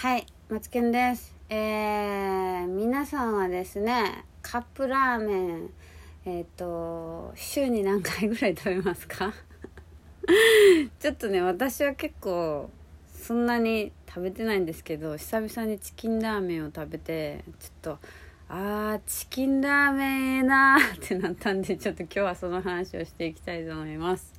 はい、マツケンです。えー、皆さんはですね、カップラーメン、えっ、と、週に何回ぐらい食べますか？ちょっとね、私は結構、そんなに食べてないんですけど、久々にチキンラーメンを食べて、ちょっと、あー、チキンラーメンええなーってなったんで、ちょっと今日はその話をしていきたいと思います。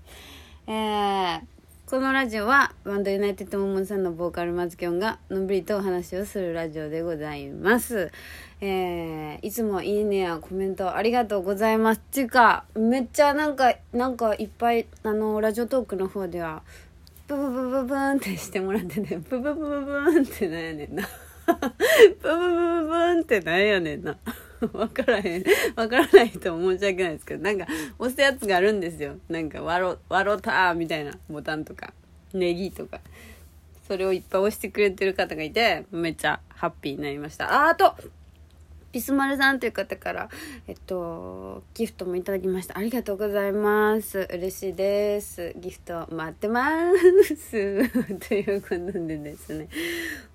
えー、このラジオはバンドユナイテッドモモンさんのボーカルマツキョンがのんびりとお話をするラジオでございます。えー、いつもいいねやコメントありがとうございます。っていうか、めっちゃなんか、なんかいっぱい、あの、ラジオトークの方では、ブブブブブーンってしてもらってて、ブブブブブーンってなんやねんな。ブブブブブーンってなんやねんな。わからへん。わからない人も申し訳ないですけど、なんか押すやつがあるんですよ。なんか、わろ、わろたみたいなボタンとか、ネギとか。それをいっぱい押してくれてる方がいて、めっちゃハッピーになりました。あ、あとピスマルさんという方から、えっと、ギフトもいただきました。ありがとうございます。嬉しいです。ギフト待ってます。ということでですね。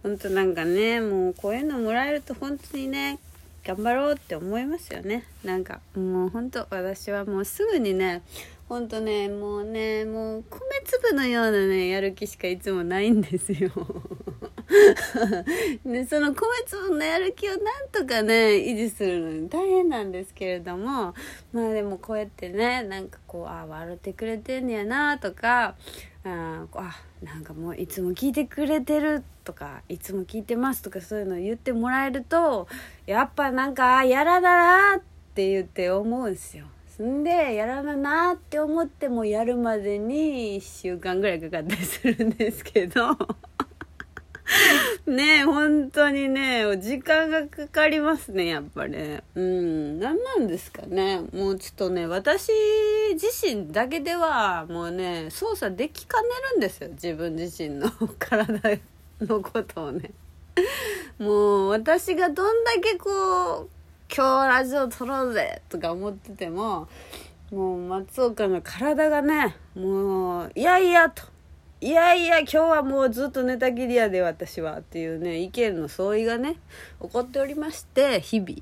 本当なんかね、もうこういうのもらえると本当にね、頑張ろうって思いますよね。なんか、もう本当私はもうすぐにね、本当ね、もうね、もう米粒のようなね、やる気しかいつもないんですよ。で、その米粒のやる気をなんとかね、維持するのに大変なんですけれども、まあでもこうやってね、なんかこう、あ、笑ってくれてんねやなとか、ああなんかもういつも聞いてくれてるとかいつも聞いてますとかそういうのを言ってもらえるとやっぱなんかやらだなって言って思うんですよ。んでやらだなって思ってもやるまでに1週間ぐらいかかったりするんですけどねえ本当にね時間がかかりますねやっぱりうん何なんですかね。もうちょっとね私自身だけではもうね操作できかねるんですよ。自分自身の体のことをね。もう私がどんだけこう今日ラジオ撮ろうぜとか思っててももう松岡の体がねもういやいやと。いやいや今日はもうずっと寝たきりやで私はっていうね意見の相違がね起こっておりまして日々。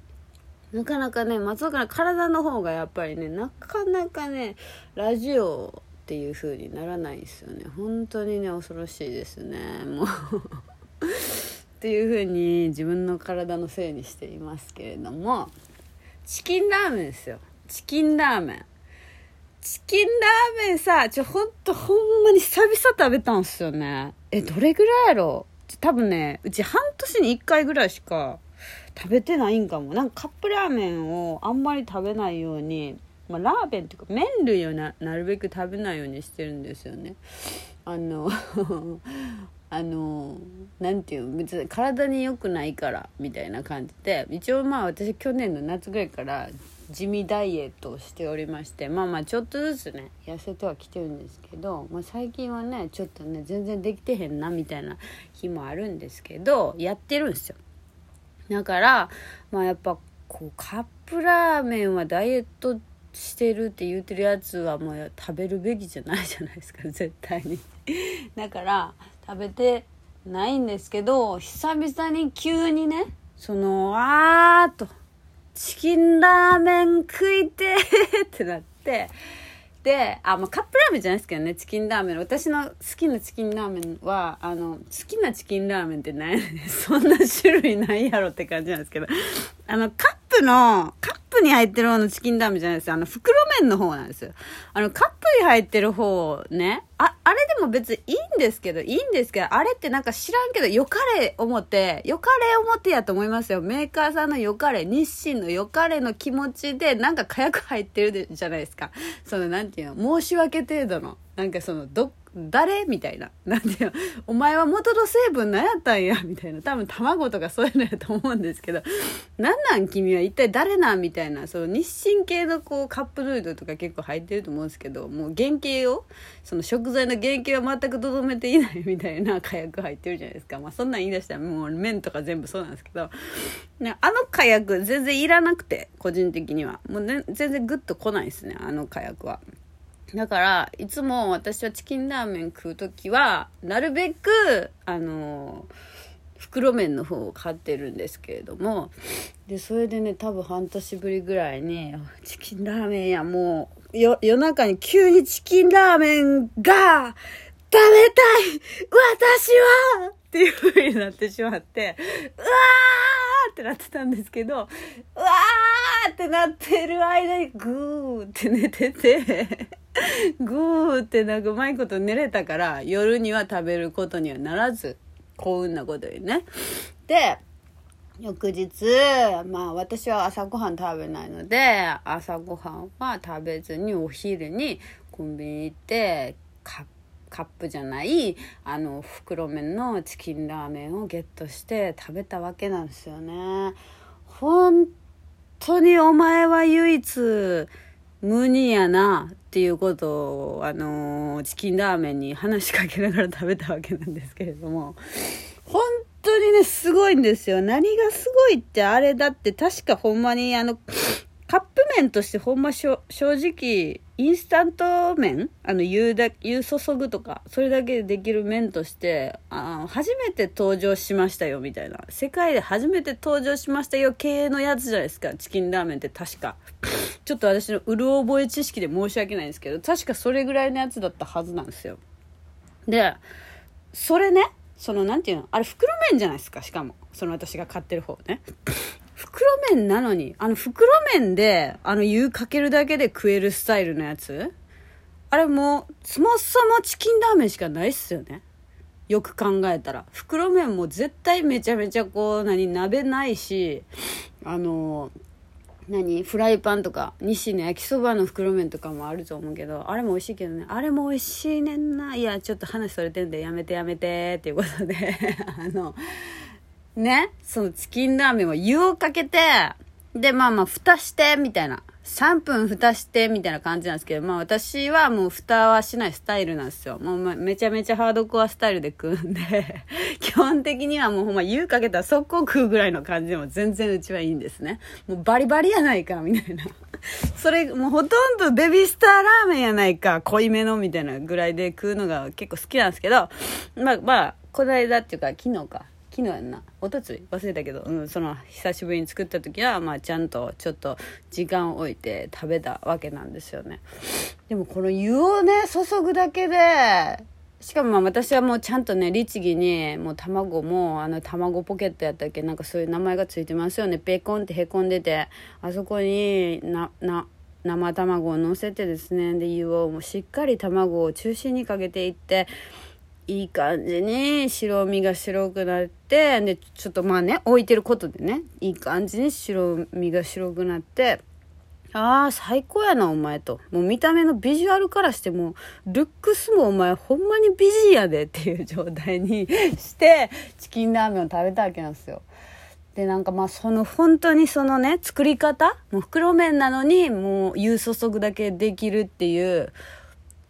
なかなかね松岡の体の方がやっぱりねなかなかねラジオっていう風にならないですよね。本当にね恐ろしいですね。もう。っていう風に自分の体のせいにしていますけれども。チキンラーメンですよ。チキンラーメン。チキンラーメンさ、ちょ、ほんと、ほんまに久々食べたんすよね。え、どれぐらいやろ？多分ね、うち半年に1回ぐらいしか食べてないんかも。なんかカップラーメンをあんまり食べないように、まあ、ラーメンっていうか麺類をななるべく食べないようにしてるんですよね。あの、あの、なんていう、別に体に良くないから、みたいな感じで、一応まあ私去年の夏ぐらいから地味ダイエットをしておりましてまあまあちょっとずつね痩せてはきてるんですけど、まあ、最近はねちょっとね全然できてへんなみたいな日もあるんですけどやってるんですよ。だからまあやっぱこうカップラーメンはダイエットしてるって言ってるやつはもう食べるべきじゃないじゃないですか絶対に。だから食べてないんですけど久々に急にねそのあーっとチキンラーメン食いてー ってなって、で、あ、まあ、カップラーメンじゃないですけどね、チキンラーメン。私の好きなチキンラーメンは、あの、好きなチキンラーメンって何やねん。そんな種類ないやろって感じなんですけど、あの、カップの、カップに入ってる方のチキンラーメンじゃないですよ。あの、袋麺の方なんですよ。あの、カップに入ってる方ね、あ、あれでも別にいいんですけど、いいんですけど、あれってなんか知らんけど、よかれ思って、よかれ思ってやと思いますよ。メーカーさんのよかれ、日清のよかれの気持ちで、なんか火薬入ってるじゃないですか。その、なんていうの、申し訳程度の、なんかその、ど、誰？みたいな。なんていう、お前は元の成分何やったんや？みたいな。多分卵とかそういうのやと思うんですけど、なんなん君は一体誰なん？みたいな、その日清系のこうカップヌードルとか結構入ってると思うんですけど、もう原型を、その食材の原型は全くとどめていないみたいな 火薬入ってるじゃないですか。まあそんなん言い出したらもう麺とか全部そうなんですけど、ね、あの火薬全然いらなくて、個人的には。もう、ね、全然グッと来ないですね、あの火薬は。だから、いつも私はチキンラーメン食うときは、なるべく、あの、袋麺の方を買ってるんですけれどもでそれでね多分半年ぶりぐらいにチキンラーメンやもうよ夜中に急にチキンラーメンが食べたい私はっていう風になってしまってうわーってなってたんですけどうわーってなってる間にグーって寝てて グーってなんかうまいこと寝れたから夜には食べることにはならず幸運なことにね。で翌日まあ私は朝ごはん食べないので朝ごはんは食べずにお昼にコンビニ行ってカカップじゃないあの袋麺のチキンラーメンをゲットして食べたわけなんですよね。本当にお前は唯一無二やなっていうことを、あのー、チキンラーメンに話しかけながら食べたわけなんですけれども、本当にね、すごいんですよ。何がすごいってあれだって確かほんまにあの、カップ麺としてほんま正直、インスタント麺あの、湯だ、湯注ぐとか、それだけでできる麺として、あ初めて登場しましたよ、みたいな。世界で初めて登場しましたよ、系のやつじゃないですか。チキンラーメンって確か。ちょっと私のうる覚え知識で申し訳ないんですけど、確かそれぐらいのやつだったはずなんですよ。で、それね、その、なんていうのあれ袋麺じゃないですか、しかも。その私が買ってる方ね。袋麺なのに、あの袋麺で、あの湯かけるだけで食えるスタイルのやつあれもう、そもそもチキンラーメンしかないっすよね。よく考えたら。袋麺も絶対めちゃめちゃこう、何、鍋ないし、あの、何？フライパンとか日清の焼きそばの袋麺とかもあると思うけどあれも美味しいけどね。あれも美味しいねんな。いやちょっと話それてんで。やめてやめて。っていうことで。あのね、そのチキンラーメンは湯をかけて、で、まあまあ、蓋して、みたいな。3分蓋して、みたいな感じなんですけど、まあ私はもう蓋はしないスタイルなんですよ。もうめちゃめちゃハードコアスタイルで食うんで、基本的にはもうほんま湯かけたら速攻食うぐらいの感じでも全然うちはいいんですね。もうバリバリやないか、みたいな。それ、もうほとんどベビースターラーメンやないか、濃いめのみたいなぐらいで食うのが結構好きなんですけど、まあまあ、この間っていうか昨日か。昨日やんな。おとつ忘れたけど、うん、その久しぶりに作った時は、まあ、ちゃんとちょっと時間を置いて食べたわけなんですよね。でもこの湯をね注ぐだけでしかもまあ私はもうちゃんとね律儀にもう卵もあの卵ポケットやったっけなんかそういう名前がついてますよね。ペコンってへこんでてあそこになな生卵を乗せてですねで湯をもうしっかり卵を中心にかけていっていい感じに白身が白くなって、で、ちょっとまあね、置いてることでね、いい感じに白身が白くなって、ああ、最高やな、お前と。もう見た目のビジュアルからしても、ルックスもお前ほんまに美人やでっていう状態に して、チキンラーメンを食べたわけなんですよ。で、なんかまあその本当にそのね、作り方もう袋麺なのにもう湯注ぐだけできるっていう、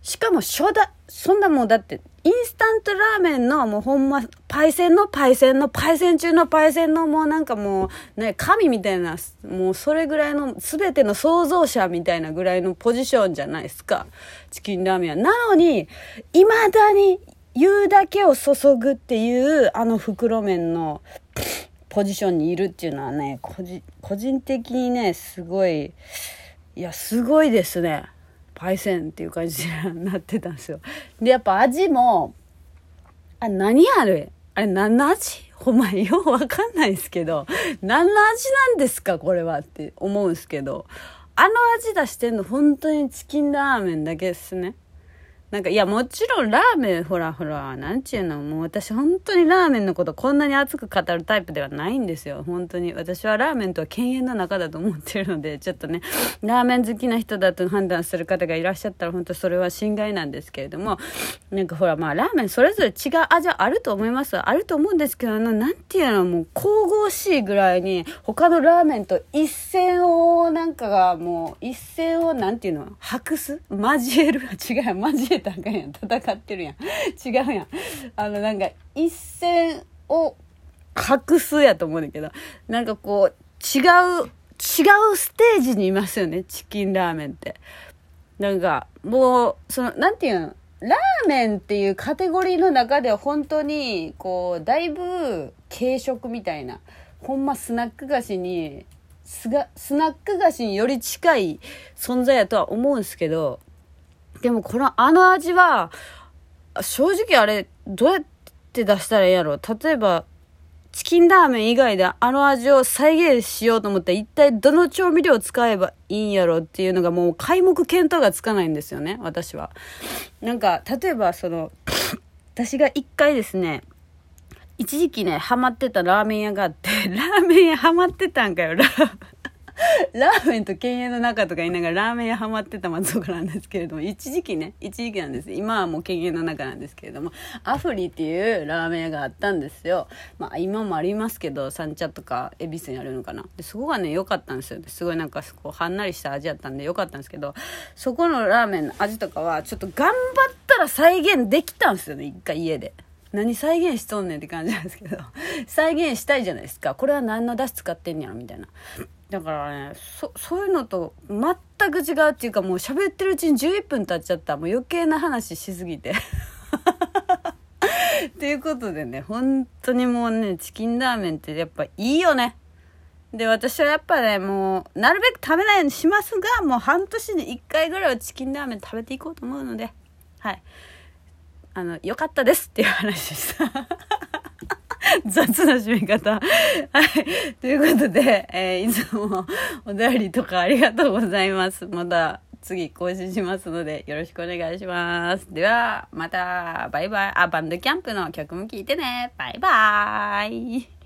しかも初代、そんなもうだってインスタントラーメンのもうほんま、パイセンのパイセンのパイセン中のパイセンのもうなんかもう、ね、神みたいな、もうそれぐらいの全ての創造者みたいなぐらいのポジションじゃないですか。チキンラーメンは。なのに、未だに言うだけを注ぐっていうあの袋麺のポジションにいるっていうのはね、個人的にね、すごい、いや、すごいですね。パイセンっていう感じになってたんですよ。で、やっぱ味も、あ、何あれあれ何の味ほんまようわかんないですけど、何の味なんですか？これはって思うんですけど、あの味出してんの本当にチキンラーメンだけですね。なんか、いや、もちろんラーメン、ほらほら、なんちゅうの、もう私本当にラーメンのことこんなに熱く語るタイプではないんですよ。本当に。私はラーメンとは犬猿の中だと思ってるので、ちょっとね、ラーメン好きな人だと判断する方がいらっしゃったら、本当それは心外なんですけれども、なんかほら、まあ、ラーメンそれぞれ違う味はあると思います？あると思うんですけど、あのなんていうの、もう神々しいぐらいに、他のラーメンと一線を、なんかが、もう、一線を、なんていうの、白す？交える？違う、交えるたらあかんやん。戦ってるやん。違うやん。あのなんか一線を隠すやと思うんだけど。なんかこう違う違うステージにいますよね。チキンラーメンって。なんかもうそのなんていうの？ラーメンっていうカテゴリーの中では本当に、こう、だいぶ軽食みたいな、ほんまスナック菓子に、ススナック菓子により近い存在やとは思うんですけど、でもこの、あの味は、正直あれ、どうやって出したらいいやろ？例えば、チキンラーメン以外であの味を再現しようと思ったら一体どの調味料を使えばいいんやろっていうのがもう皆目見当がつかないんですよね、私は。なんか、例えばその、私が一回ですね、一時期ね、ハマってたラーメン屋があって、ラーメン屋ハマってたんかよ、ラーメン ラーメンと犬猿の中とか言いながらラーメン屋ハマってた松岡なんですけれども、一時期ね、一時期なんです。今はもう犬猿の中なんですけれども、アフリっていうラーメン屋があったんですよ。まあ今もありますけど、三茶とか恵比寿にあるのかな。で、そこがね、良かったんですよ。すごいなんかこう、はんなりした味やったんで良かったんですけど、そこのラーメンの味とかは、ちょっと頑張ったら再現できたんですよね、一回家で。何再現しとんねんって感じなんですけど再現したいじゃないですかこれは何の出汁使ってんやろみたいなだからねそそういうのと全く違うっていうかもう喋ってるうちに11分経っちゃった。もう余計な話しすぎて。ということでね本当にもうねチキンラーメンってやっぱいいよね。で私はやっぱねもうなるべく食べないようにしますがもう半年に1回ぐらいはチキンラーメン食べていこうと思うのではい。あの、良かったですっていう話でした。雑な締め方。はい。ということで、えー、いつもお便りとかありがとうございます。また次更新しますのでよろしくお願いします。では、また、バイバイ。あ、バンドキャンプの曲も聴いてね。バイバーイ。